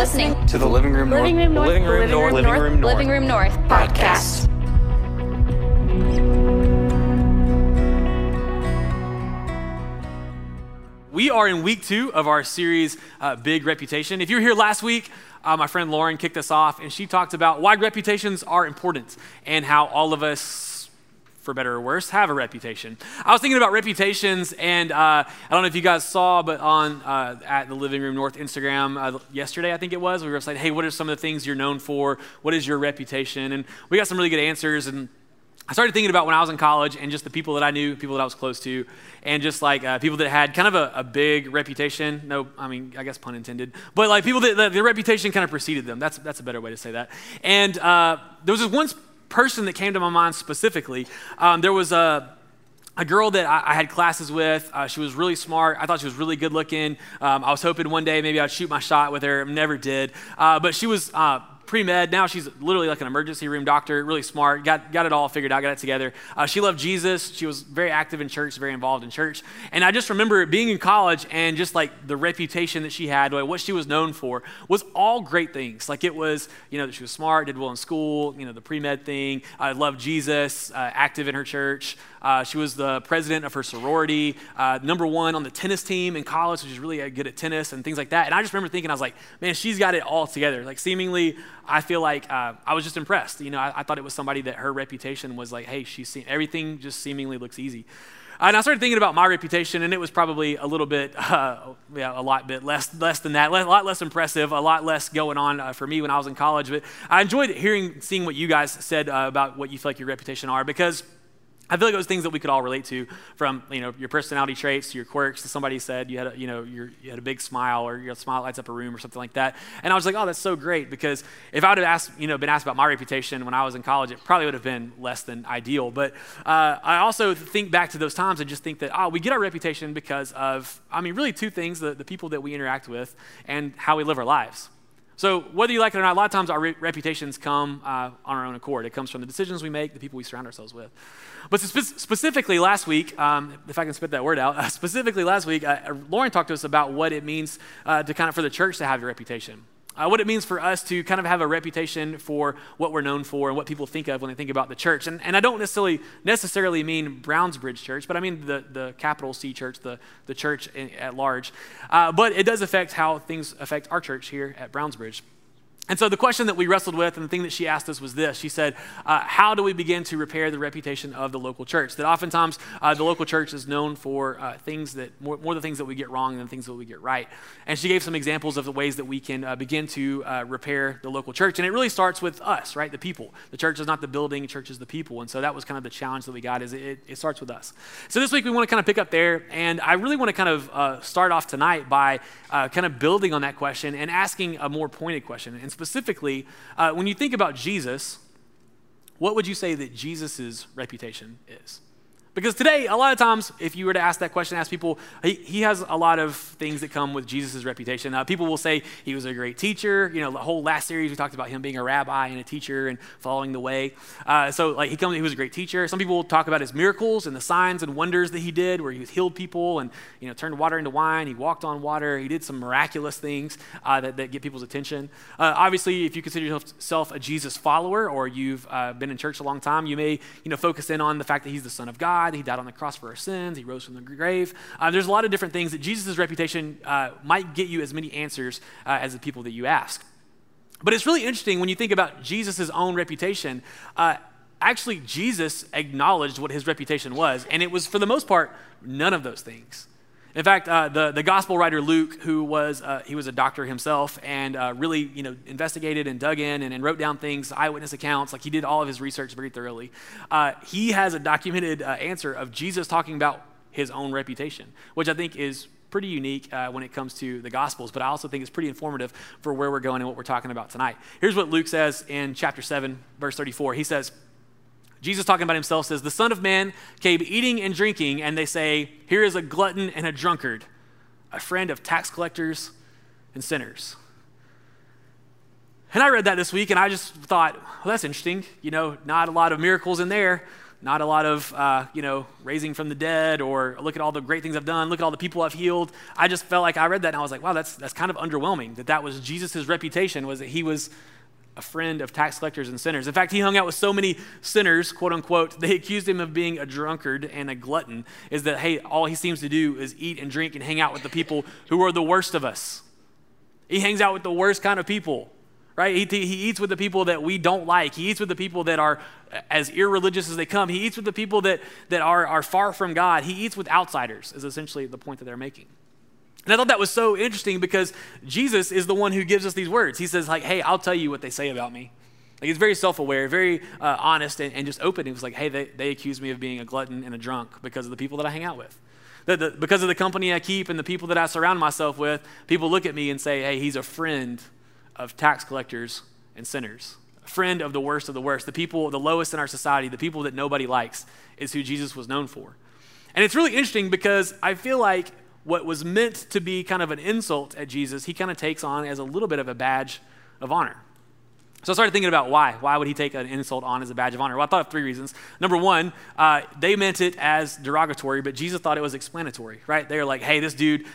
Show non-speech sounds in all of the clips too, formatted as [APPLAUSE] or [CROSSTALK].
listening to the Living Room North. Living Room North. Living Room North. Living Room North, Living Room North podcast. We are in week two of our series, uh, Big Reputation. If you were here last week, uh, my friend Lauren kicked us off and she talked about why reputations are important and how all of us, for better or worse, have a reputation. I was thinking about reputations, and uh, I don't know if you guys saw, but on uh, at the Living Room North Instagram uh, yesterday, I think it was, we were saying, hey, what are some of the things you're known for? What is your reputation? And we got some really good answers. And I started thinking about when I was in college and just the people that I knew, people that I was close to, and just like uh, people that had kind of a, a, big reputation. No, I mean, I guess pun intended, but like people that, that their reputation kind of preceded them. That's, that's a better way to say that. And uh, there was this one person that came to my mind specifically. Um, there was a, a girl that I, I had classes with. Uh, she was really smart. I thought she was really good looking. Um, I was hoping one day maybe I'd shoot my shot with her. Never did. Uh, but she was uh, pre med. Now she's literally like an emergency room doctor, really smart, got, got it all figured out, got it together. Uh, she loved Jesus. She was very active in church, very involved in church. And I just remember being in college and just like the reputation that she had, like what she was known for, was all great things. Like it was, you know, that she was smart, did well in school, you know, the pre med thing, I uh, loved Jesus, uh, active in her church. Uh, she was the president of her sorority, uh, number one on the tennis team in college, which is really good at tennis and things like that. And I just remember thinking, I was like, man, she's got it all together. Like, seemingly, I feel like uh, I was just impressed. You know, I, I, thought it was somebody that her reputation was like, hey, she's seen everything just seemingly looks easy. And I started thinking about my reputation, and it was probably a little bit, [LAUGHS] uh, yeah, a lot bit less, less than that, a lot less impressive, a lot less going on uh, for me when I was in college. But I enjoyed hearing, seeing what you guys said uh, about what you feel like your reputation are, because I feel like it was things that we could all relate to, from you know your personality traits to your quirks. To somebody said you had a, you know you had a big smile or your smile lights up a room or something like that. And I was like, oh, that's so great because if I would have asked you know been asked about my reputation when I was in college, it probably would have been less than ideal. But uh, I also think back to those times and just think that oh, we get our reputation because of I mean really two things: the, the people that we interact with and how we live our lives. So, whether you like it or not, a lot of times our re- reputations come uh, on our own accord. It comes from the decisions we make, the people we surround ourselves with. But spe- specifically last week, um, if I can spit that word out, uh, [LAUGHS] specifically last week, uh, Lauren talked to us about what it means uh, to kind of for the church to have your reputation uh, what it means for us to kind of have a reputation for what we're known for and what people think of when they think about the church. And, and I don't necessarily necessarily mean Browns Bridge Church, but I mean the, the capital C church, the, the church in, at large. Uh, but it does affect how things affect our church here at Browns Bridge. And so the question that we wrestled with and the thing that she asked us was this. She said, uh, How do we begin to repair the reputation of the local church? That oftentimes uh, the local church is known for uh, things that, more, more the things that we get wrong than things that we get right. And she gave some examples of the ways that we can uh, begin to uh, repair the local church. And it really starts with us, right? The people. The church is not the building, the church is the people. And so that was kind of the challenge that we got is it, it starts with us. So this week we want to kind of pick up there. And I really want to kind of uh, start off tonight by kind of building on that question and asking a more pointed question. And specifically, uh, when you think about Jesus, what would you say that Jesus' reputation is? Because today, a lot of times, if you were to ask that question, ask people, he, he has a lot of things that come with Jesus' reputation. Uh, people will say he was a great teacher. You know, the whole last series we talked about him being a rabbi and a teacher and following the way. Uh, so, like, he, he was a great teacher. Some people will talk about his miracles and the signs and wonders that he did, where he healed people and, you know, turned water into wine. He walked on water. He did some miraculous things uh, that, that get people's attention. Uh, obviously, if you consider yourself a Jesus follower or you've uh, been in church a long time, you may, you know, focus in on the fact that he's the Son of God God. He died on the cross for our sins. He rose from the grave. Uh, there's a lot of different things that Jesus' reputation uh, might get you as many answers uh, as the people that you ask. But it's really interesting when you think about Jesus' own reputation. Uh, actually, Jesus acknowledged what his reputation was, and it was, for the most part, none of those things. In fact, uh, the, the gospel writer Luke, who was, uh, he was a doctor himself and uh, really, you know, investigated and dug in and, and, wrote down things, eyewitness accounts, like he did all of his research very thoroughly. Uh, he has a documented uh, answer of Jesus talking about his own reputation, which I think is pretty unique uh, when it comes to the Gospels, but I also think it's pretty informative for where we're going and what we're talking about tonight. Here's what Luke says in chapter 7, verse 34. He says, Jesus, talking about himself, says, The Son of Man came eating and drinking, and they say, Here is a glutton and a drunkard, a friend of tax collectors and sinners. And I read that this week, and I just thought, well, that's interesting. You know, not a lot of miracles in there. not a lot of, uh, you know, raising from the dead or look at all the great things I've done, look at all the people I've healed. I just felt like I read that and I was like, wow, that's, that's kind of underwhelming that that was Jesus' reputation was that he was a friend of tax collectors and sinners. In fact, he hung out with so many sinners, quote unquote, they accused him of being a drunkard and a glutton, is that, hey, all he seems to do is eat and drink and hang out with the people who are the worst of us. He hangs out with the worst kind of people right? He, he eats with the people that we don't like. He eats with the people that are as irreligious as they come. He eats with the people that, that are, are far from God. He eats with outsiders, is essentially the point that they're making. And I thought that was so interesting because Jesus is the one who gives us these words. He says, like, hey, I'll tell you what they say about me. Like he's very self-aware, very uh, honest, and, and, just open. He was like, hey, they, they accuse me of being a glutton and a drunk because of the people that I hang out with. The, the, because of the company I keep and the people that I surround myself with, people look at me and say, hey, he's a friend of tax collectors and sinners. A friend of the worst of the worst. The people, the lowest in our society, the people that nobody likes, is who Jesus was known for. And it's really interesting because I feel like what was meant to be kind of an insult at Jesus, he kind of takes on as a little bit of a badge of honor. So I started thinking about why. Why would he take an insult on as a badge of honor? Well, I thought of three reasons. Number one, uh, they meant it as derogatory, but Jesus thought it was explanatory, right? They were like, hey, this dude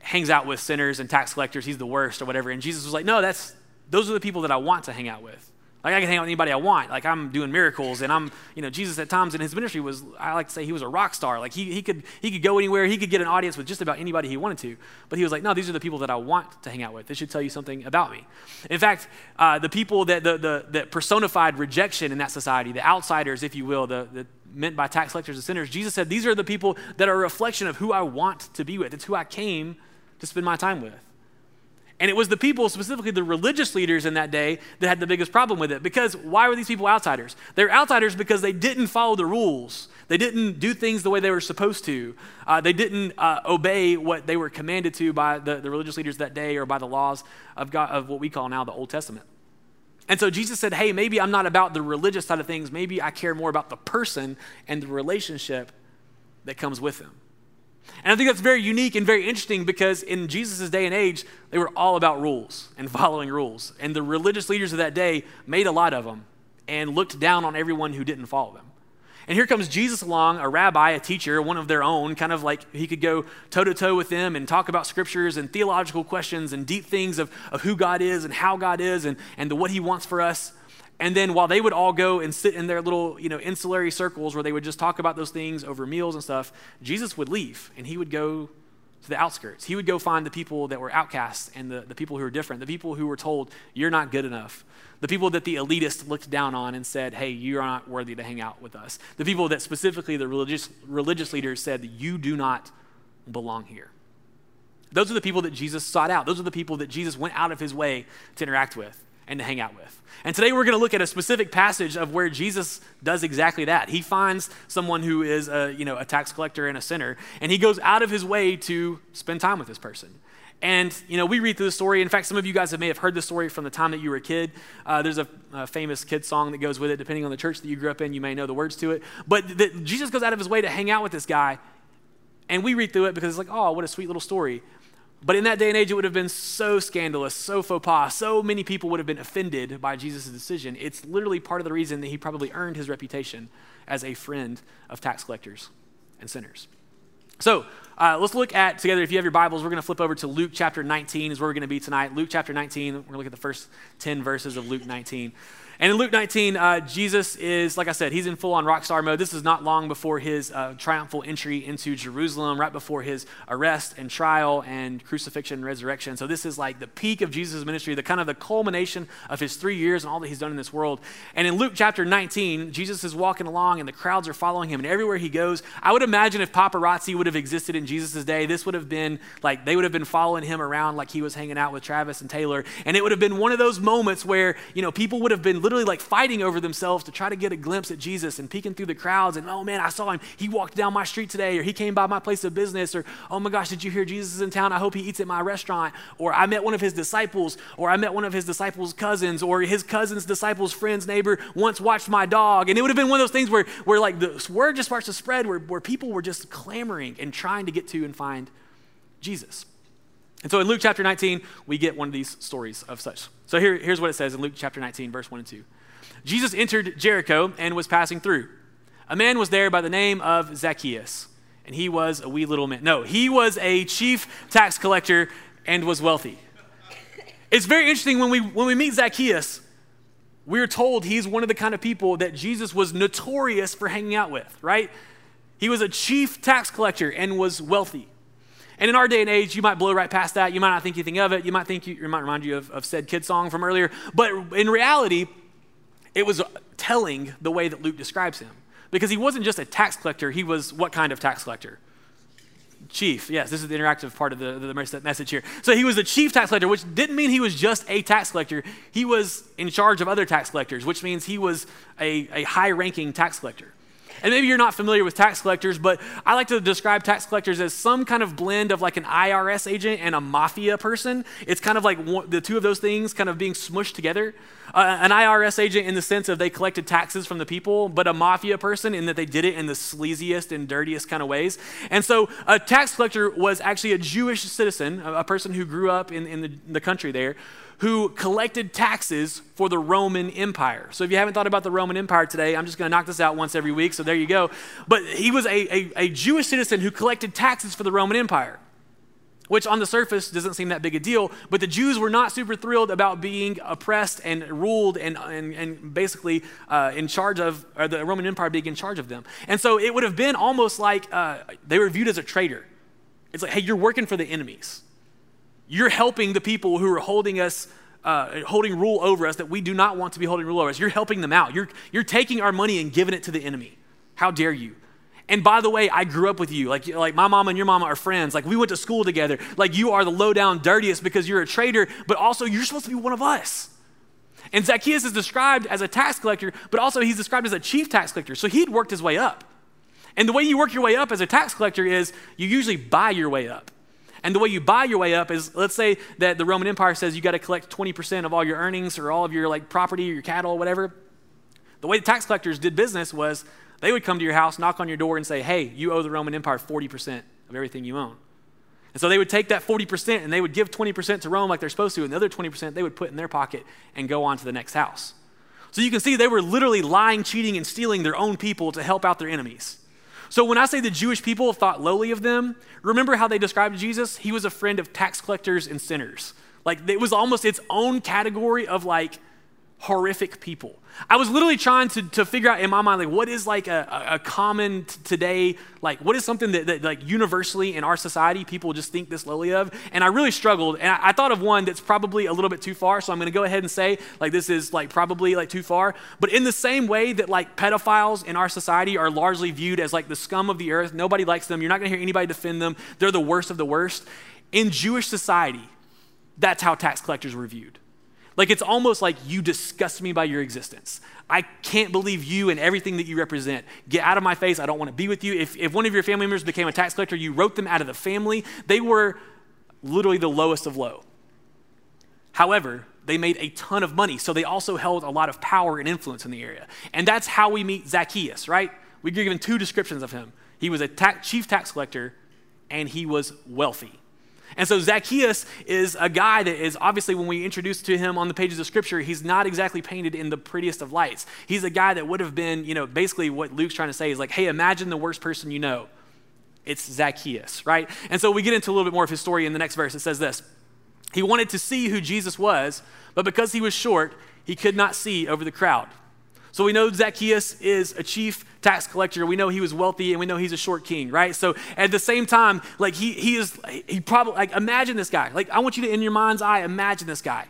hangs out with sinners and tax collectors, he's the worst or whatever. And Jesus was like, no, that's, those are the people that I want to hang out with. Like I can hang out with anybody I want. Like I'm doing miracles and I'm, you know, Jesus at times in his ministry was, I like to say he was a rock star. Like he, he could he could go anywhere, he could get an audience with just about anybody he wanted to. But he was like, no, these are the people that I want to hang out with. This should tell you something about me. In fact, uh, the people that the, the that personified rejection in that society, the outsiders, if you will, the, the meant by tax collectors and sinners, Jesus said, these are the people that are a reflection of who I want to be with. It's who I came to spend my time with. And it was the people, specifically the religious leaders in that day, that had the biggest problem with it. Because why were these people outsiders? They're outsiders because they didn't follow the rules. They didn't do things the way they were supposed to. Uh, they didn't uh, obey what they were commanded to by the, the religious leaders that day or by the laws of, God, of what we call now the Old Testament. And so Jesus said, hey, maybe I'm not about the religious side of things. Maybe I care more about the person and the relationship that comes with them. And I think that's very unique and very interesting because in Jesus' day and age, they were all about rules and following rules. And the religious leaders of that day made a lot of them and looked down on everyone who didn't follow them. And here comes Jesus along, a rabbi, a teacher, one of their own, kind of like he could go toe to toe with them and talk about scriptures and theological questions and deep things of, of who God is and how God is and, and the, what he wants for us. And then while they would all go and sit in their little, you know, insulary circles where they would just talk about those things over meals and stuff, Jesus would leave and he would go to the outskirts. He would go find the people that were outcasts and the, the people who were different, the people who were told, you're not good enough. The people that the elitist looked down on and said, hey, you're not worthy to hang out with us. The people that specifically the religious, religious leaders said, you do not belong here. Those are the people that Jesus sought out. Those are the people that Jesus went out of his way to interact with and to hang out with. And today we're going to look at a specific passage of where Jesus does exactly that. He finds someone who is a, you know, a tax collector and a sinner, and he goes out of his way to spend time with this person. And, you know, we read through the story. In fact, some of you guys may have heard the story from the time that you were a kid. Uh, there's a, a, famous kid song that goes with it. Depending on the church that you grew up in, you may know the words to it. But the, Jesus goes out of his way to hang out with this guy. And we read through it because it's like, oh, what a sweet little story. But in that day and age, it would have been so scandalous, so faux pas. So many people would have been offended by Jesus' decision. It's literally part of the reason that he probably earned his reputation as a friend of tax collectors and sinners. So uh, let's look at together. If you have your Bibles, we're going to flip over to Luke chapter 19, is where we're going to be tonight. Luke chapter 19. We're going to look at the first 10 verses of Luke 19. And in Luke 19, uh, Jesus is, like I said, he's in full on rock star mode. This is not long before his uh, triumphal entry into Jerusalem, right before his arrest and trial and crucifixion and resurrection. So this is like the peak of Jesus' ministry, the kind of the culmination of his three years and all that he's done in this world. And in Luke chapter 19, Jesus is walking along and the crowds are following him. And everywhere he goes, I would imagine if paparazzi would have existed in Jesus' day, this would have been like they would have been following him around like he was hanging out with Travis and Taylor. And it would have been one of those moments where, you know, people would have been literally like fighting over themselves to try to get a glimpse at Jesus and peeking through the crowds and, oh man, I saw him. He walked down my street today, or he came by my place of business, or, oh my gosh, did you hear Jesus is in town? I hope he eats at my restaurant. Or I met one of his disciples, or I met one of his disciples' cousins, or his cousin's disciples' friend's neighbor once watched my dog. And it would have been one of those things where, where like the word just starts to spread, where, where people were just clamoring and trying to get to and find Jesus. And so in Luke chapter 19, we get one of these stories of such. So here, here's what it says in Luke chapter 19, verse 1 and 2. Jesus entered Jericho and was passing through. A man was there by the name of Zacchaeus, and he was a wee little man. No, he was a chief tax collector and was wealthy. It's very interesting when we, when we meet Zacchaeus, we're told he's one of the kind of people that Jesus was notorious for hanging out with, right? He was a chief tax collector and was wealthy. And in our day and age, you might blow right past that. You might not think anything of it. You might think you, it might remind you of, of said kid song from earlier. But in reality, it was telling the way that Luke describes him. Because he wasn't just a tax collector, he was what kind of tax collector? Chief. Yes, this is the interactive part of the, the message here. So he was a chief tax collector, which didn't mean he was just a tax collector. He was in charge of other tax collectors, which means he was a, a high ranking tax collector. And maybe you're not familiar with tax collectors, but I like to describe tax collectors as some kind of blend of like an IRS agent and a mafia person. It's kind of like one, the two of those things kind of being smushed together. Uh, an IRS agent in the sense of they collected taxes from the people, but a mafia person in that they did it in the sleaziest and dirtiest kind of ways. And so a tax collector was actually a Jewish citizen, a, a person who grew up in, in the, in the country there, who collected taxes for the Roman Empire. So if you haven't thought about the Roman Empire today, I'm just going to knock this out once every week, so there you go. But he was a, a, a Jewish citizen who collected taxes for the Roman Empire which on the surface doesn't seem that big a deal, but the Jews were not super thrilled about being oppressed and ruled and, and, and basically uh, in charge of, or the Roman Empire being in charge of them. And so it would have been almost like uh, they were viewed as a traitor. It's like, hey, you're working for the enemies. You're helping the people who are holding us, uh, holding rule over us that we do not want to be holding rule over us. You're helping them out. You're, you're taking our money and giving it to the enemy. How dare you? And by the way, I grew up with you. Like, like my mama and your mama are friends. Like we went to school together. Like you are the low down dirtiest because you're a traitor, but also you're supposed to be one of us. And Zacchaeus is described as a tax collector, but also he's described as a chief tax collector. So he'd worked his way up. And the way you work your way up as a tax collector is you usually buy your way up. And the way you buy your way up is let's say that the Roman Empire says you got to collect 20% of all your earnings or all of your like property or your cattle or whatever. The way the tax collectors did business was they would come to your house, knock on your door, and say, Hey, you owe the Roman Empire 40% of everything you own. And so they would take that 40% and they would give 20% to Rome like they're supposed to, and the other 20% they would put in their pocket and go on to the next house. So you can see they were literally lying, cheating, and stealing their own people to help out their enemies. So when I say the Jewish people thought lowly of them, remember how they described Jesus? He was a friend of tax collectors and sinners. Like it was almost its own category of like horrific people. I was literally trying to, to figure out in my mind, like, what is like a, a common t- today, like, what is something that, that, like, universally in our society people just think this lowly of? And I really struggled. And I, I thought of one that's probably a little bit too far. So I'm going to go ahead and say, like, this is, like, probably, like, too far. But in the same way that, like, pedophiles in our society are largely viewed as, like, the scum of the earth, nobody likes them. You're not going to hear anybody defend them. They're the worst of the worst. In Jewish society, that's how tax collectors were viewed. Like it's almost like you disgust me by your existence. I can't believe you and everything that you represent. Get out of my face. I don't want to be with you. If, if one of your family members became a tax collector, you wrote them out of the family. They were literally the lowest of low. However, they made a ton of money, so they also held a lot of power and influence in the area. And that's how we meet Zacchaeus, right? We're given two descriptions of him. He was a tax, chief tax collector, and he was wealthy. And so Zacchaeus is a guy that is obviously, when we introduce to him on the pages of Scripture, he's not exactly painted in the prettiest of lights. He's a guy that would have been, you know, basically what Luke's trying to say is like, hey, imagine the worst person you know. It's Zacchaeus, right? And so we get into a little bit more of his story in the next verse. It says this He wanted to see who Jesus was, but because he was short, he could not see over the crowd. So we know Zacchaeus is a chief tax collector. We know he was wealthy and we know he's a short king, right? So at the same time, like he, he is, he probably, like imagine this guy. Like I want you to, in your mind's eye, imagine this guy.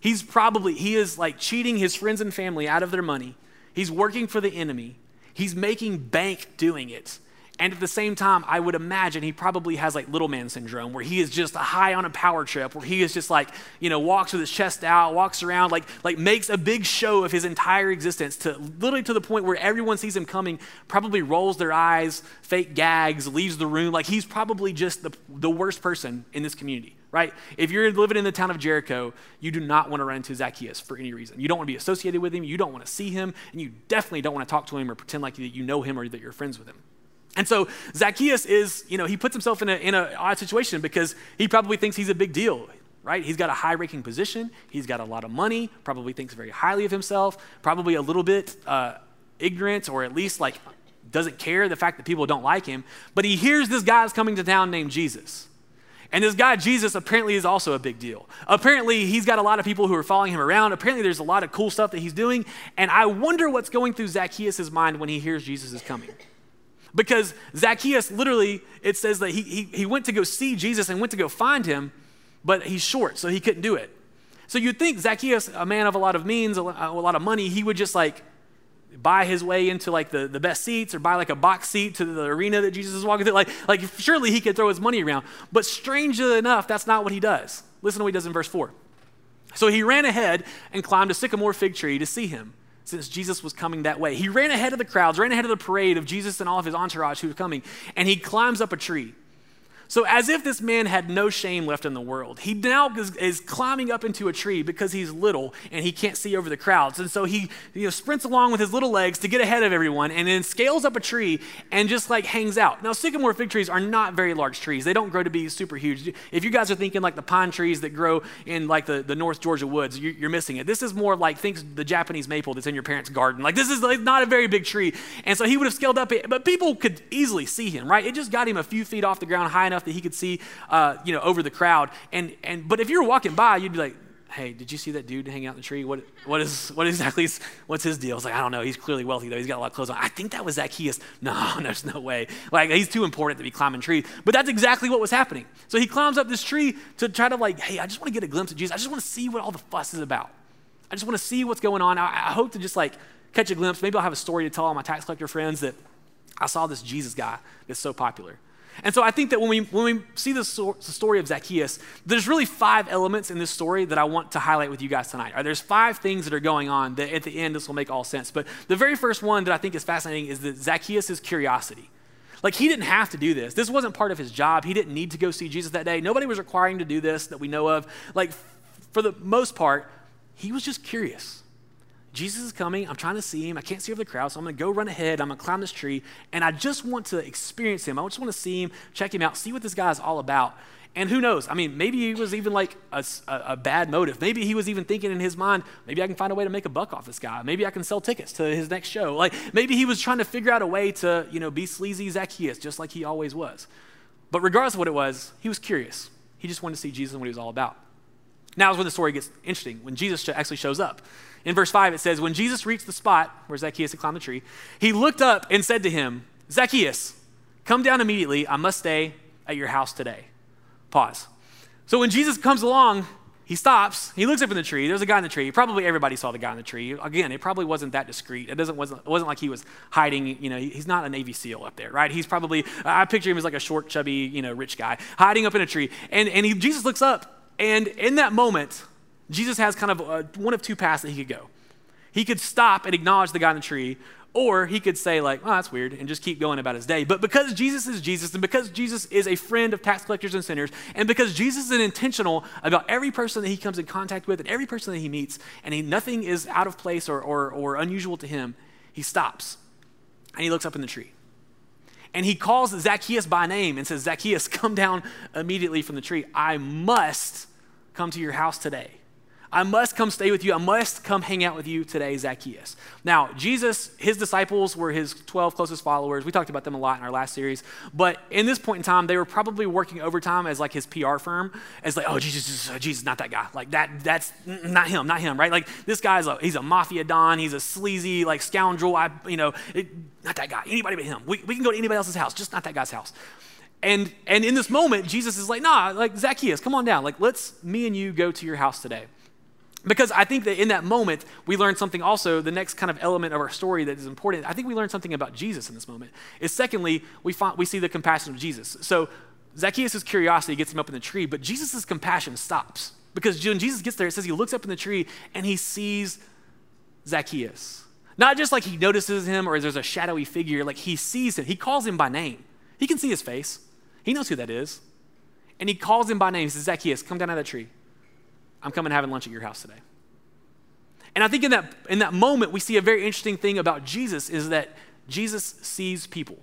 He's probably, he is like cheating his friends and family out of their money. He's working for the enemy. He's making bank doing it. And at the same time, I would imagine he probably has like little man syndrome where he is just high on a power trip, where he is just like, you know, walks with his chest out, walks around, like, like makes a big show of his entire existence to literally to the point where everyone sees him coming, probably rolls their eyes, fake gags, leaves the room. Like he's probably just the, the worst person in this community right? If you're living in the town of Jericho, you do not want to run into Zacchaeus for any reason. You don't want to be associated with him, you don't want to see him, and you definitely don't want to talk to him or pretend like you know him or that you're friends with him. And so Zacchaeus is, you know, he puts himself in a in an odd situation because he probably thinks he's a big deal, right? He's got a high ranking position, he's got a lot of money, probably thinks very highly of himself, probably a little bit uh, ignorant or at least like doesn't care the fact that people don't like him. But he hears this guy's coming to town named Jesus. And this guy, Jesus, apparently is also a big deal. Apparently, he's got a lot of people who are following him around. Apparently, there's a lot of cool stuff that he's doing. And I wonder what's going through Zacchaeus' mind when he hears Jesus is coming. Because Zacchaeus literally, it says that he, he, he went to go see Jesus and went to go find him, but he's short, so he couldn't do it. So you'd think Zacchaeus, a man of a lot of means, a lot of money, he would just like buy his way into like the, the best seats or buy like a box seat to the arena that Jesus is walking through. Like, like surely he could throw his money around. But strangely enough, that's not what he does. Listen to what he does in verse 4. So he ran ahead and climbed a sycamore fig tree to see him, since Jesus was coming that way. He ran ahead of the crowds, ran ahead of the parade of Jesus and all of his entourage who were coming, and he climbs up a tree. So, as if this man had no shame left in the world, he now is, is, climbing up into a tree because he's little and he can't see over the crowds. And so he you know, sprints along with his little legs to get ahead of everyone and then scales up a tree and just like hangs out. Now, sycamore fig trees are not very large trees, they don't grow to be super huge. If you guys are thinking like the pine trees that grow in like the, the North Georgia woods, you're, you're missing it. This is more like, think the Japanese maple that's in your parents' garden. Like, this is like not a very big tree. And so he would have scaled up it, but people could easily see him, right? It just got him a few feet off the ground high enough that he could see, uh, you know, over the crowd. And, and, but if you were walking by, you'd be like, hey, did you see that dude hanging out in the tree? What, what, is, what exactly is, what's his deal? It's like, I don't know. He's clearly wealthy, though. He's got a lot of clothes on. I think that was Zacchaeus. [LAUGHS] No, there's no way. Like, he's too important to be climbing trees. But that's exactly what was happening. So he climbs up this tree to try to, like, hey, I just want to get a glimpse of Jesus. I just want to see what all the fuss is about. I just want to see what's going on. I, I hope to just, like, catch a glimpse. Maybe I'll have a story to tell all my tax collector friends that I saw this Jesus guy that's so popular. And so I think that when we, when we see the, so, the story of Zacchaeus, there's really five elements in this story that I want to highlight with you guys tonight. Right, there's five things that are going on that at the end this will make all sense. But the very first one that I think is fascinating is that Zacchaeus' curiosity. Like he didn't have to do this. This wasn't part of his job. He didn't need to go see Jesus that day. Nobody was requiring to do this that we know of. Like for the most part, he was just curious. Jesus is coming. I'm trying to see him. I can't see over the crowd, so I'm going to go run ahead. I'm going to climb this tree, and I just want to experience him. I just want to see him, check him out, see what this guy is all about. And who knows? I mean, maybe he was even like a, a, a, bad motive. Maybe he was even thinking in his mind, maybe I can find a way to make a buck off this guy. Maybe I can sell tickets to his next show. Like maybe he was trying to figure out a way to, you know, be sleazy Zacchaeus, just like he always was. But regardless of what it was, he was curious. He just wanted to see Jesus and what he was all about. Now is when the story gets interesting, when Jesus actually shows up. In verse 5, it says, When Jesus reached the spot where Zacchaeus had climbed the tree, he looked up and said to him, Zacchaeus, come down immediately. I must stay at your house today. Pause. So when Jesus comes along, he stops. He looks up in the tree. There's a guy in the tree. Probably everybody saw the guy in the tree. Again, it probably wasn't that discreet. It doesn't wasn't, it wasn't like he was hiding. You know, he's not a Navy SEAL up there, right? He's probably. I picture him as like a short, chubby, you know, rich guy hiding up in a tree. And and he, Jesus looks up, and in that moment, Jesus has kind of a, one of two paths that he could go. He could stop and acknowledge the guy in the tree, or he could say, like, oh, that's weird, and just keep going about his day. But because Jesus is Jesus, and because Jesus is a friend of tax collectors and sinners, and because Jesus is intentional about every person that he comes in contact with and every person that he meets, and he, nothing is out of place or, or, or unusual to him, he stops and he looks up in the tree. And he calls Zacchaeus by name and says, Zacchaeus, [LAUGHS] come down immediately from the tree. I must come to your house today. I must come stay with you. I must come hang out with you today, Zacchaeus. Now, Jesus, his disciples were his 12 closest followers. We talked about them a lot in our last series. But in this point in time, they were probably working overtime as like his PR firm, as like, oh, Jesus, oh, Jesus, not that guy. Like that, that's not him, not him, right? Like this guy's a, he's a mafia don. He's a sleazy, like scoundrel. I, you know, it, not that guy. Anybody but him. We, we can go to anybody else's house, just not that guy's house. And, and in this moment, Jesus is like, nah, like Zacchaeus, come on down. Like, let's, me and you go to your house today. Because I think that in that moment, we learn something also, the next kind of element of our story that is important. I think we learn something about Jesus in this moment. Is secondly, we, find, we see the compassion of Jesus. So Zacchaeus' curiosity gets him up in the tree, but Jesus' compassion stops. Because when Jesus gets there, it says he looks up in the tree and he sees Zacchaeus. Not just like he notices him or there's a shadowy figure, like he sees him. He calls him by name. He can see his face, he knows who that is. And he calls him by name. He says, Zacchaeus, come down out of that tree. I'm coming having lunch at your house today. And I think in that, in that moment, we see a very interesting thing about Jesus is that Jesus sees people.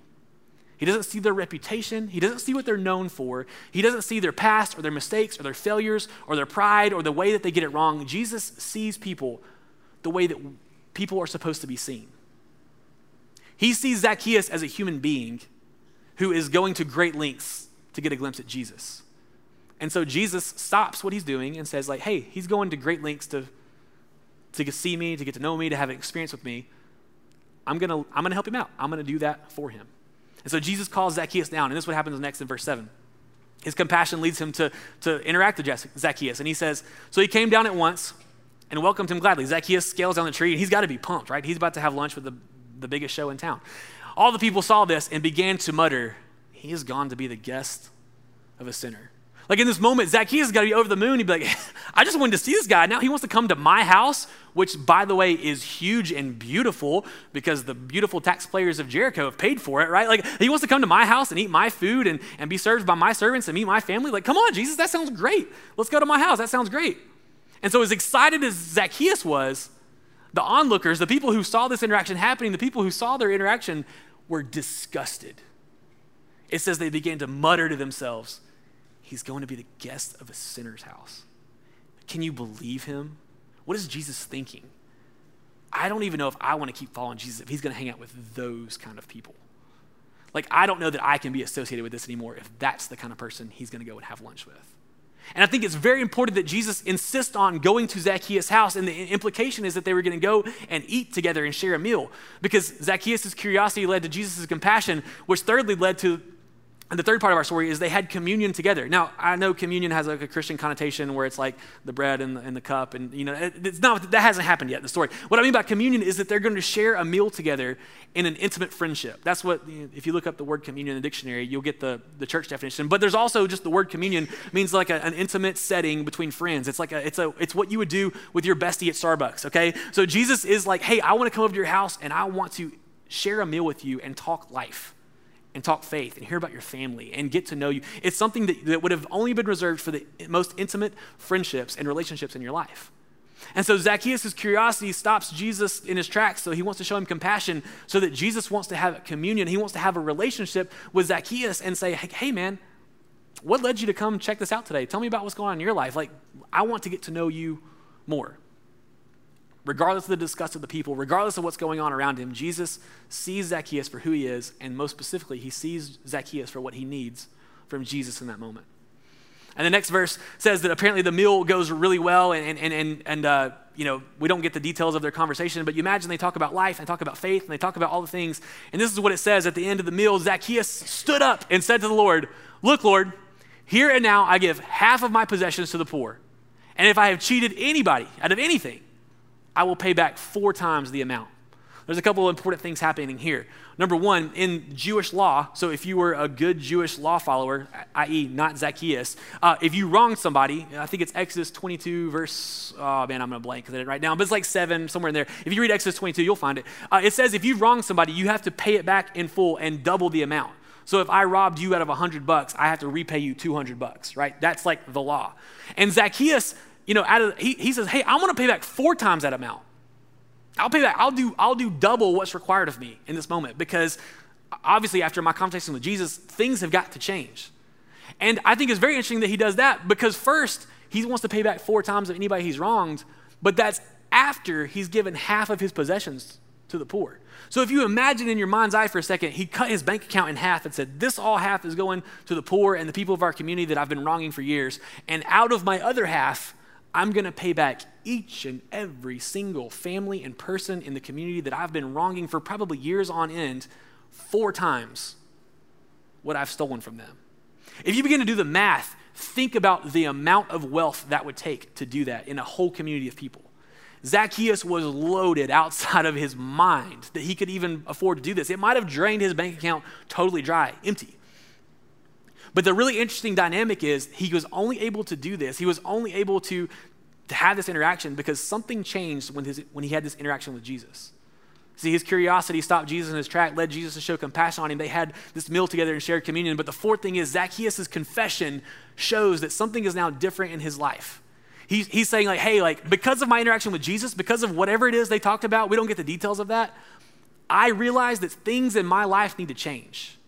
He doesn't see their reputation. He doesn't see what they're known for. He doesn't see their past or their mistakes or their failures or their pride or the way that they get it wrong. Jesus sees people the way that people are supposed to be seen. He sees Zacchaeus as a human being who is going to great lengths to get a glimpse at Jesus. And so Jesus stops what he's doing and says, like, hey, he's going to great lengths to, to see me, to get to know me, to have an experience with me. I'm gonna, I'm gonna help him out. I'm gonna do that for him. And so Jesus calls Zacchaeus down, and this is what happens next in verse 7. His compassion leads him to, to interact with Zacchaeus. And he says, So he came down at once and welcomed him gladly. Zacchaeus scales down the tree, and he's got to be pumped, right? He's about to have lunch with the the biggest show in town. All the people saw this and began to mutter, He has gone to be the guest of a sinner. Like in this moment, Zacchaeus has got to be over the moon. He'd be like, [LAUGHS] I just wanted to see this guy. Now he wants to come to my house, which, by the way, is huge and beautiful because the beautiful taxpayers of Jericho have paid for it, right? Like he wants to come to my house and eat my food and, and be served by my servants and meet my family. Like, come on, Jesus, that sounds great. Let's go to my house. That sounds great. And so, as excited as Zacchaeus was, the onlookers, the people who saw this interaction happening, the people who saw their interaction were disgusted. It says they began to mutter to themselves, He's going to be the guest of a sinner's house. Can you believe him? What is Jesus thinking? I don't even know if I want to keep following Jesus if he's going to hang out with those kind of people. Like, I don't know that I can be associated with this anymore if that's the kind of person he's going to go and have lunch with. And I think it's very important that Jesus insists on going to Zacchaeus' house. And the implication is that they were going to go and eat together and share a meal. Because Zacchaeus' curiosity led to Jesus' compassion, which thirdly led to and the third part of our story is they had communion together. Now, I know communion has like a Christian connotation where it's like the bread and the, and the cup, and you know, it's not, that hasn't happened yet in the story. What I mean by communion is that they're going to share a meal together in an intimate friendship. That's what, you know, if you look up the word communion in the dictionary, you'll get the, the church definition. But there's also just the word communion means like a, an intimate setting between friends. It's like a, it's a, it's what you would do with your bestie at Starbucks, okay? So Jesus is like, hey, I want to come over to your house and I want to share a meal with you and talk life and talk faith and hear about your family and get to know you. It's something that, that would have only been reserved for the most intimate friendships and relationships in your life. And so Zacchaeus' curiosity stops Jesus in his tracks. So he wants to show him compassion so that Jesus wants to have communion. He wants to have a relationship with Zacchaeus and say, hey, man, what led you to come check this out today? Tell me about what's going on in your life. Like, I want to get to know you more regardless of the disgust of the people, regardless of what's going on around him, Jesus sees Zacchaeus for who he is, and most specifically, he sees Zacchaeus for what he needs from Jesus in that moment. And the next verse says that apparently the meal goes really well, and, and, and, and uh, you know, we don't get the details of their conversation, but you imagine they talk about life, and talk about faith, and they talk about all the things. And this is what it says at the end of the meal Zacchaeus stood up and said to the Lord, Look, Lord, here and now I give half of my possessions to the poor. And if I have cheated anybody out of anything, I will pay back four times the amount. There's a couple of important things happening here. Number one, in Jewish law, so if you were a good Jewish law follower, i.e., not Zacchaeus, uh, if you wronged somebody, I think it's Exodus 22, verse, oh man, I'm going to blank because I didn't write down, but it's like seven, somewhere in there. If you read Exodus 22, you'll find it. Uh, it says if you wronged somebody, you have to pay it back in full and double the amount. So if I robbed you out of 100 bucks, I have to repay you 200 bucks, right? That's like the law. And Zacchaeus you know, out of, he, he says, hey, I want to pay back four times that amount. I'll pay back, I'll do, I'll do double what's required of me in this moment because obviously after my conversation with Jesus, things have got to change. And I think it's very interesting that he does that because first, he wants to pay back four times of anybody he's wronged, but that's after he's given half of his possessions to the poor. So if you imagine in your mind's eye for a second, he cut his bank account in half and said, This all half is going to the poor and the people of our community that I've been wronging for years. And out of my other half, I'm going to pay back each and every single family and person in the community that I've been wronging for probably years on end four times what I've stolen from them. If you begin to do the math, think about the amount of wealth that would take to do that in a whole community of people. Zacchaeus was loaded outside of his mind that he could even afford to do this. It might have drained his bank account totally dry, empty. But the really interesting dynamic is he was only able to do this. He was only able to, to have this interaction because something changed when, his, when he had this interaction with Jesus. See, his curiosity stopped Jesus in his track, led Jesus to show compassion on him. They had this meal together and shared communion. But the fourth thing is Zacchaeus' confession shows that something is now different in his life. He's, he's saying, like, hey, like, because of my interaction with Jesus, because of whatever it is they talked about, we don't get the details of that. I realize that things in my life need to change.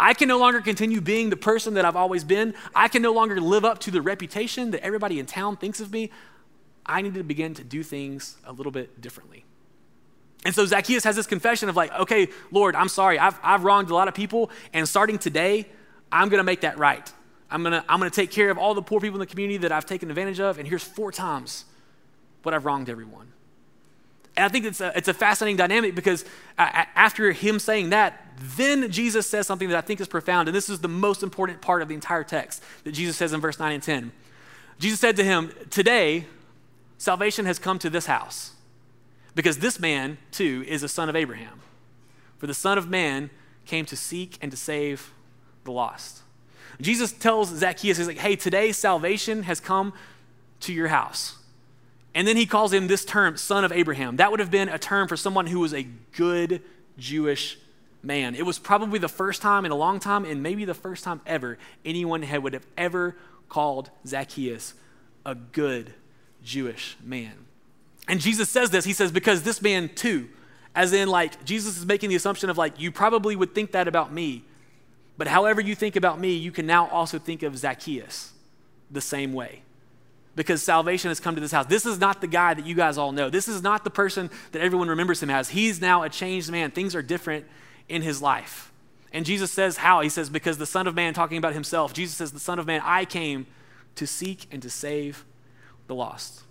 I can no longer continue being the person that I've always been. I can no longer live up to the reputation that everybody in town thinks of me. I need to begin to do things a little bit differently. And so Zacchaeus has this confession of like, okay, Lord, I'm sorry. I've, I've wronged a lot of people. And starting today, I'm going to make that right. I'm going to I'm going to take care of all the poor people in the community that I've taken advantage of. And here's four times what I've wronged everyone. And I think it's a, it's a fascinating dynamic because uh, after him saying that, then Jesus says something that I think is profound. And this is the most important part of the entire text that Jesus says in verse 9 and 10. Jesus said to him, Today, salvation has come to this house because this man, too, is a son of Abraham. For the Son of Man came to seek and to save the lost. Jesus tells Zacchaeus, he's like, hey, today salvation has come to your house. And then he calls him this term, son of Abraham. That would have been a term for someone who was a good Jewish man. It was probably the first time in a long time, and maybe the first time ever, anyone had, would have ever called Zacchaeus a good Jewish man. And Jesus says this. He says, because this man too, as in, like, Jesus is making the assumption of, like, you probably would think that about me. But however you think about me, you can now also think of Zacchaeus the same way. Because salvation has come to this house. This is not the guy that you guys all know. This is not the person that everyone remembers him as. He's now a changed man. Things are different in his life. And Jesus says, How? He says, Because the Son of Man, talking about himself, Jesus says, The Son of Man, I came to seek and to save the lost.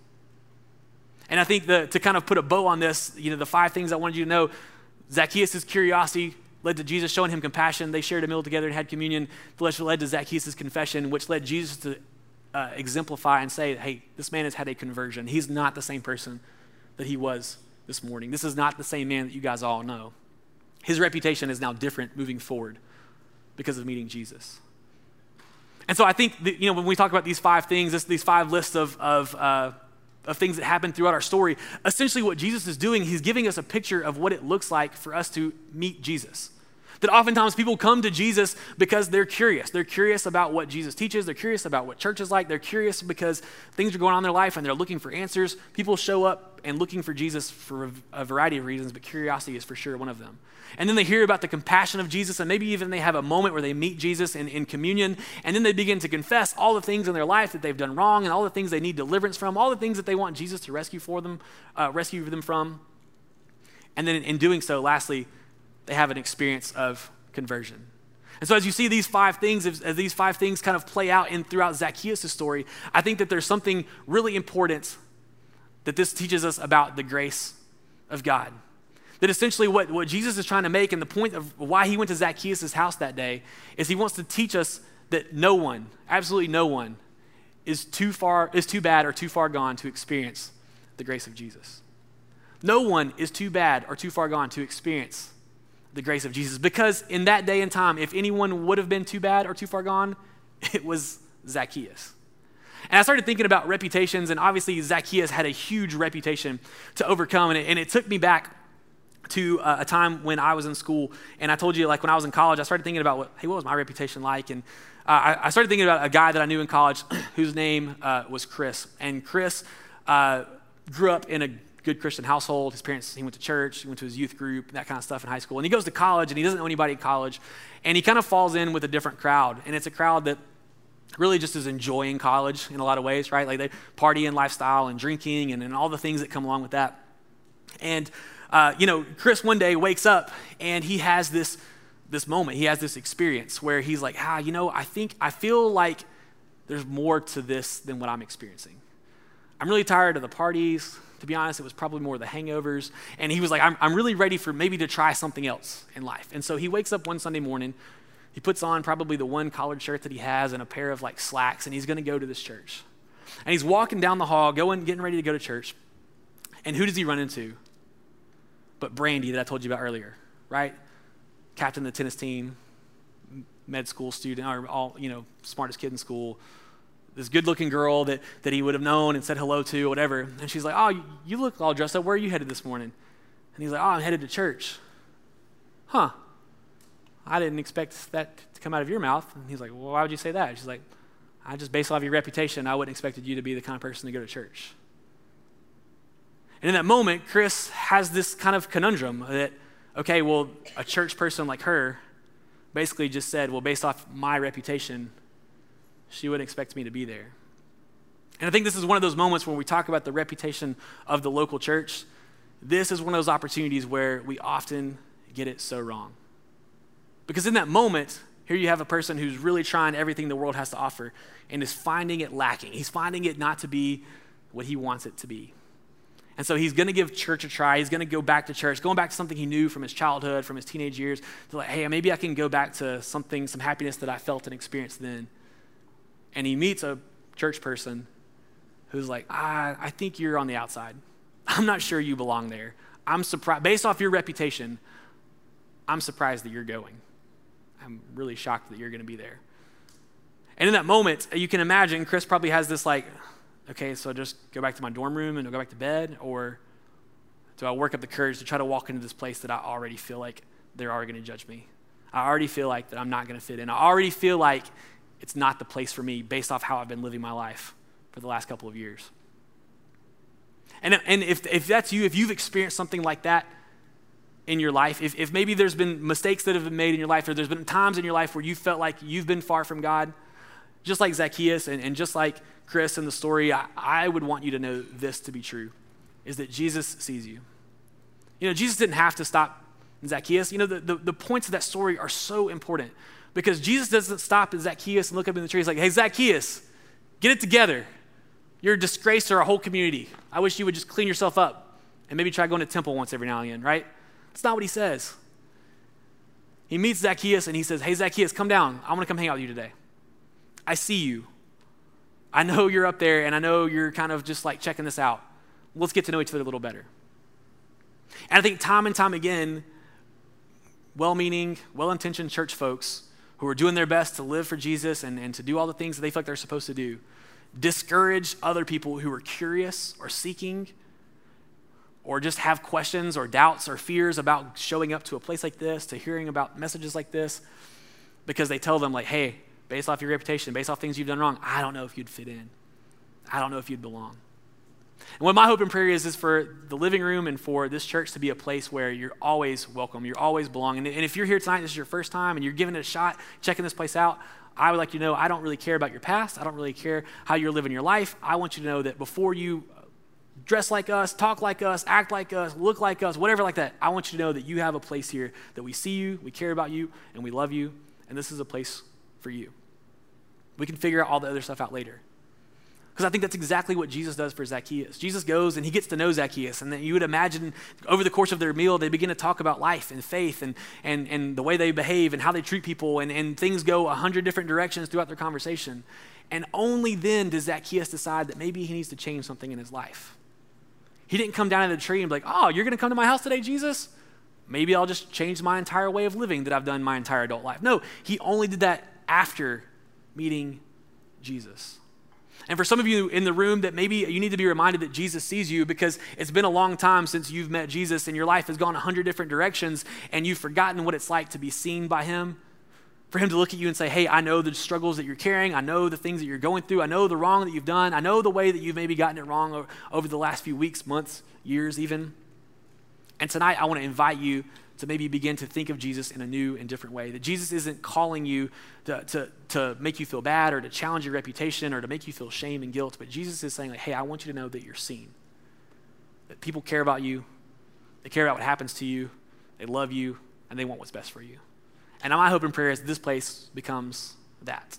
And I think the, to kind of put a bow on this, you know, the five things I wanted you to know Zacchaeus' curiosity led to Jesus showing him compassion. They shared a meal together and had communion, which led to Zacchaeus' confession, which led Jesus to uh, exemplify and say, hey, this man has had a conversion. He's not the same person that he was this morning. This is not the same man that you guys all know. His reputation is now different moving forward because of meeting Jesus. And so I think, that, you know, when we talk about these five things, this, these five lists of, of uh, of things that happen throughout our story, essentially what Jesus is doing, he's giving us a picture of what it looks like for us to meet Jesus. That oftentimes people come to Jesus because they're curious. They're curious about what Jesus teaches. They're curious about what church is like. They're curious because things are going on in their life and they're looking for answers. People show up and looking for Jesus for a variety of reasons, but curiosity is for sure one of them. And then they hear about the compassion of Jesus, and maybe even they have a moment where they meet Jesus in, in communion, and then they begin to confess all the things in their life that they've done wrong and all the things they need deliverance from, all the things that they want Jesus to rescue for them, uh, rescue them from. And then in doing so, lastly, they have an experience of conversion. And so, as you see these five things, as, these five things kind of play out in throughout Zacchaeus' story, I think that there's something really important that this teaches us about the grace of God. That essentially, what, what Jesus is trying to make, and the point of why he went to Zacchaeus' house that day, is he wants to teach us that no one, absolutely no one, is too far, is too bad or too far gone to experience the grace of Jesus. No one is too bad or too far gone to experience the grace of Jesus. Because in that day and time, if anyone would have been too bad or too far gone, [LAUGHS] it was Zacchaeus. And I started thinking about reputations, and obviously Zacchaeus had a huge reputation to overcome, and it, and it took me back to uh, a time when I was in school, and I told you, like when I was in college, I started thinking about what, hey, what was my reputation like? And uh, I, I, started thinking about a guy that I knew in college [CLEARS THROAT] whose name uh, was Chris. And Chris uh, grew up in a good Christian household. His parents, he went to church, he went to his youth group, that kind of stuff in high school. And he goes to college and he doesn't know anybody in college. And he kind of falls in with a different crowd. And it's a crowd that really just is enjoying college in a lot of ways, right? Like they party and lifestyle and drinking and, and all the things that come along with that. And, uh, you know, Chris one day wakes up and he has this, this moment, he has this experience where he's like, ah, you know, I think, I feel like there's more to this than what I'm experiencing. I'm really tired of the parties, to be honest, it was probably more the hangovers. And he was like, I'm, I'm really ready for maybe to try something else in life. And so he wakes up one Sunday morning. He puts on probably the one collared shirt that he has and a pair of like slacks, and he's going to go to this church. And he's walking down the hall, going, getting ready to go to church. And who does he run into? But Brandy, that I told you about earlier, right? Captain of the tennis team, med school student, or all, you know, smartest kid in school, this good looking girl that, that he would have known and said hello to, or whatever. And she's like, Oh, you look all dressed up. Where are you headed this morning? And he's like, Oh, I'm headed to church. Huh. I didn't expect that to come out of your mouth. And he's like, Well, why would you say that? She's like, I just, based off your reputation, I wouldn't expected you to be the kind of person to go to church. And in that moment, Chris has this kind of conundrum that, okay, well, a church person like her basically just said, well, based off my reputation, she wouldn't expect me to be there. And I think this is one of those moments when we talk about the reputation of the local church. this is one of those opportunities where we often get it so wrong. Because in that moment, here you have a person who's really trying everything the world has to offer and is finding it lacking. He's finding it not to be what he wants it to be. And so he's going to give church a try. He's going to go back to church, going back to something he knew from his childhood, from his teenage years, to like, hey, maybe I can go back to something, some happiness that I felt and experienced then. And he meets a church person who's like, I, I think you're on the outside. [LAUGHS] I'm not sure you belong there. I'm surprised, based off your reputation, I'm surprised that you're going. I'm really shocked that you're going to be there. And in that moment, you can imagine Chris probably has this like, okay, so just go back to my dorm room and go back to bed? Or do I work up the courage to try to walk into this place that I already feel like they're already going to judge me? I already feel like that I'm not going to fit in. I already feel like it's not the place for me based off how I've been living my life for the last couple of years. And, and if, if that's you, if you've experienced something like that in your life, if, if maybe there's been mistakes that have been made in your life, or there's been times in your life where you felt like you've been far from God, just like Zacchaeus and, and just like Chris in the story, I, I would want you to know this to be true is that Jesus sees you. You know, Jesus didn't have to stop Zacchaeus. You know, the, the, the, points of that story are so important because Jesus doesn't stop at Zacchaeus and look up in the tree. He's like, hey, Zacchaeus, get it together. You're a disgrace to our whole community. I wish you would just clean yourself up and maybe try going to temple once every now and again, right? That's not what he says. He meets Zacchaeus and he says, hey, Zacchaeus, come down. I want to come hang out with you today. I see you. I know you're up there and I know you're kind of just like checking this out. Let's get to know each other a little better. And I think time and time again, well meaning, well intentioned church folks who are doing their best to live for Jesus and, and to do all the things that they feel like they're supposed to do discourage other people who are curious or seeking or just have questions or doubts or fears about showing up to a place like this, to hearing about messages like this, because they tell them, like, hey, based off your reputation, based off things you've done wrong, I don't know if you'd fit in. I don't know if you'd belong. And what my hope and prayer is, is for the living room and for this church to be a place where you're always welcome, you're always belong. And, and if you're here tonight, this is your first time, and you're giving it a shot, checking this place out, I would like you to know I don't really care about your past. I don't really care how you're living your life. I want you to know that before you dress like us, talk like us, act like us, look like us, whatever like that, I want you to know that you have a place here that we see you, we care about you, and we love you, and this is a place for you. We can figure out all the other stuff out later. Because I think that's exactly what Jesus does for Zacchaeus. Jesus goes and he gets to know Zacchaeus. And then you would imagine over the course of their meal, they begin to talk about life and faith and, and, and the way they behave and how they treat people. And, and things go a hundred different directions throughout their conversation. And only then does Zacchaeus decide that maybe he needs to change something in his life. He didn't come down to the tree and be like, oh, you're going to come to my house today, Jesus? Maybe I'll just change my entire way of living that I've done my entire adult life. No, he only did that after meeting Jesus. And for some of you in the room that maybe you need to be reminded that Jesus sees you because it's been a long time since you've met Jesus and your life has gone a hundred different directions and you've forgotten what it's like to be seen by him. For him to look at you and say, Hey, I know the struggles that you're carrying. I know the things that you're going through. I know the wrong that you've done. I know the way that you've maybe gotten it wrong over the last few weeks, months, years, even. And tonight, I want to invite you to maybe begin to think of Jesus in a new and different way. That Jesus isn't calling you to, to, to make you feel bad or to challenge your reputation or to make you feel shame and guilt, but Jesus is saying, like, hey, I want you to know that you're seen. That people care about you, they care about what happens to you, they love you, and they want what's best for you. And my hope and prayer is this place becomes that.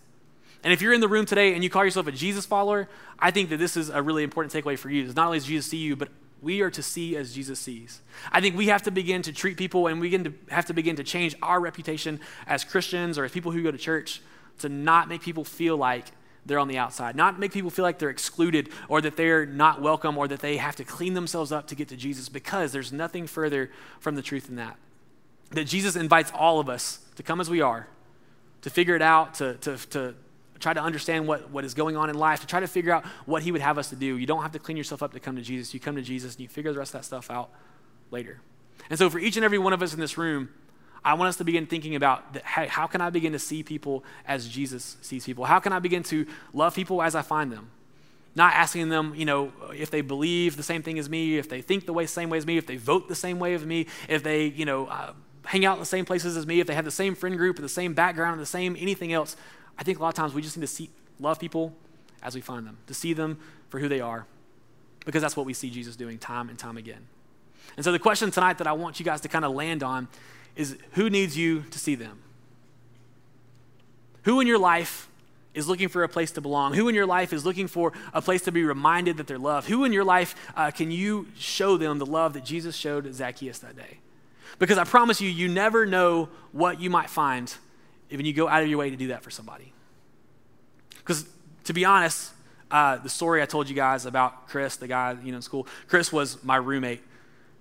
And if you're in the room today and you call yourself a Jesus follower, I think that this is a really important takeaway for you. It's not only does Jesus see you, but we are to see as Jesus sees. I think we have to begin to treat people and we to have to begin to change our reputation as Christians or as people who go to church to not make people feel like they're on the outside, not make people feel like they're excluded or that they're not welcome or that they have to clean themselves up to get to Jesus because there's nothing further from the truth than that. That Jesus invites all of us to come as we are, to figure it out, to, to, to try to understand what, what is going on in life, to try to figure out what He would have us to do. You don't have to clean yourself up to come to Jesus. You come to Jesus and you figure the rest of that stuff out later. And so, for each and every one of us in this room, I want us to begin thinking about the, hey, how can I begin to see people as Jesus sees people? How can I begin to love people as I find them? Not asking them, you know, if they believe the same thing as me, if they think the way, same way as me, if they vote the same way as me, if they, you know, uh, hang out in the same places as me, if they have the same friend group or the same background or the same anything else. I think a lot of times we just need to see, love people as we find them, to see them for who they are, because that's what we see Jesus doing time and time again. And so the question tonight that I want you guys to kind of land on is who needs you to see them? Who in your life is looking for a place to belong? Who in your life is looking for a place to be reminded that they're loved? Who in your life uh, can you show them the love that Jesus showed Zacchaeus that day? Because I promise you, you never know what you might find when you go out of your way to do that for somebody. Because to be honest, uh, the story I told you guys about Chris, the guy you know in school, Chris was my roommate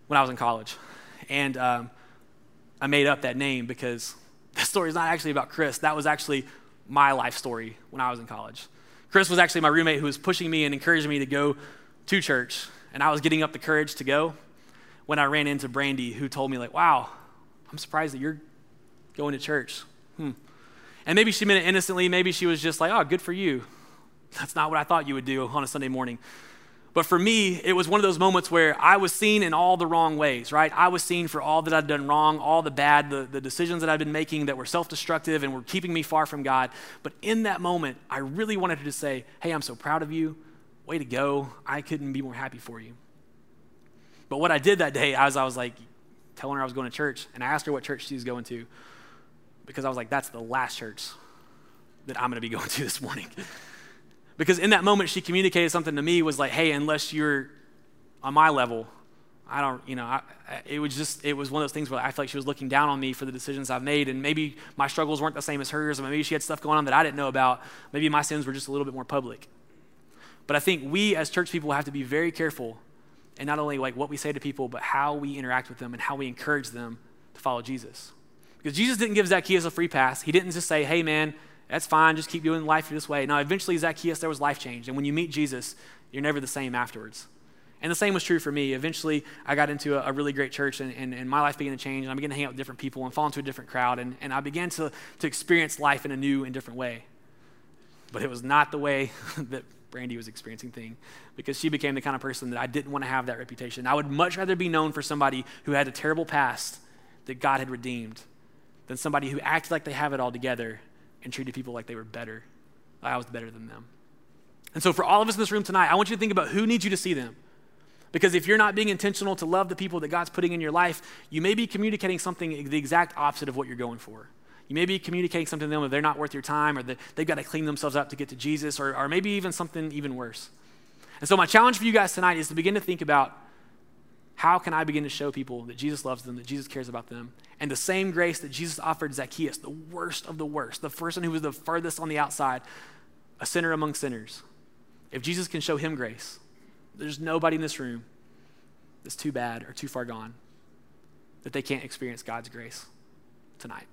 when I was in college, and um, I made up that name because [LAUGHS] the story is not actually about Chris. That was actually my life story when I was in college. Chris was actually my roommate who was pushing me and encouraging me to go to church, and I was getting up the courage to go when I ran into Brandy, who told me, like, wow, I'm surprised that you're going to church. Hmm. And maybe she meant it innocently. Maybe she was just like, oh, good for you. That's not what I thought you would do on a Sunday morning. But for me, it was one of those moments where I was seen in all the wrong ways, right? I was seen for all that I'd done wrong, all the bad, the, the decisions that I'd been making that were self destructive and were keeping me far from God. But in that moment, I really wanted to say, Hey, I'm so proud of you. Way to go. I couldn't be more happy for you. But what I did that day, as I was like telling her I was going to church, and I asked her what church she was going to, because I was like, That's the last church that I'm going to be [LAUGHS] going to this morning. Because in that moment, she communicated something to me was like, hey, unless you're on my level, I don't, you know, I, it was just, it was one of those things where I feel like she was looking down on me for the decisions I've made. And maybe my struggles weren't the same as hers, maybe she had stuff going on that I didn't know about. Maybe my sins were just a little bit more public. But I think we as church people have to be very careful and not only like what we say to people, but how we interact with them and how we encourage them to follow Jesus. Because Jesus didn't give Zacchaeus a free pass. He didn't just say, hey, man, that's fine. Just keep doing life this way. Now, eventually, Zacchaeus, there was life change. And when you meet Jesus, you're never the same afterwards. And the same was true for me. Eventually, I got into a, a really great church, and, and, and, my life began to change. And I began to hang out with different people and fall into a different crowd. And, and I began to, to experience life in a new and different way. But it was not the way [LAUGHS] that Brandy was experiencing thing because she became the kind of person that I didn't want to have that reputation. I would much rather be known for somebody who had a terrible past that God had redeemed than somebody who acted like they have it all together and treated people like they were better. I was better than them. And so, for all of us in this room tonight, I want you to think about who needs you to see them. Because if you're not being intentional to love the people that God's putting in your life, you may be communicating something the exact opposite of what you're going for. You may be communicating something to them that they're not worth your time or that they've got to clean themselves up to get to Jesus or, or maybe even something even worse. And so, my challenge for you guys tonight is to begin to think about how can I begin to show people that Jesus loves them, that Jesus cares about them? And the same grace that Jesus offered Zacchaeus, the worst of the worst, the person who was the furthest on the outside, a sinner among sinners. If Jesus can show him grace, there's nobody in this room that's too bad or too far gone that they can't experience God's grace tonight.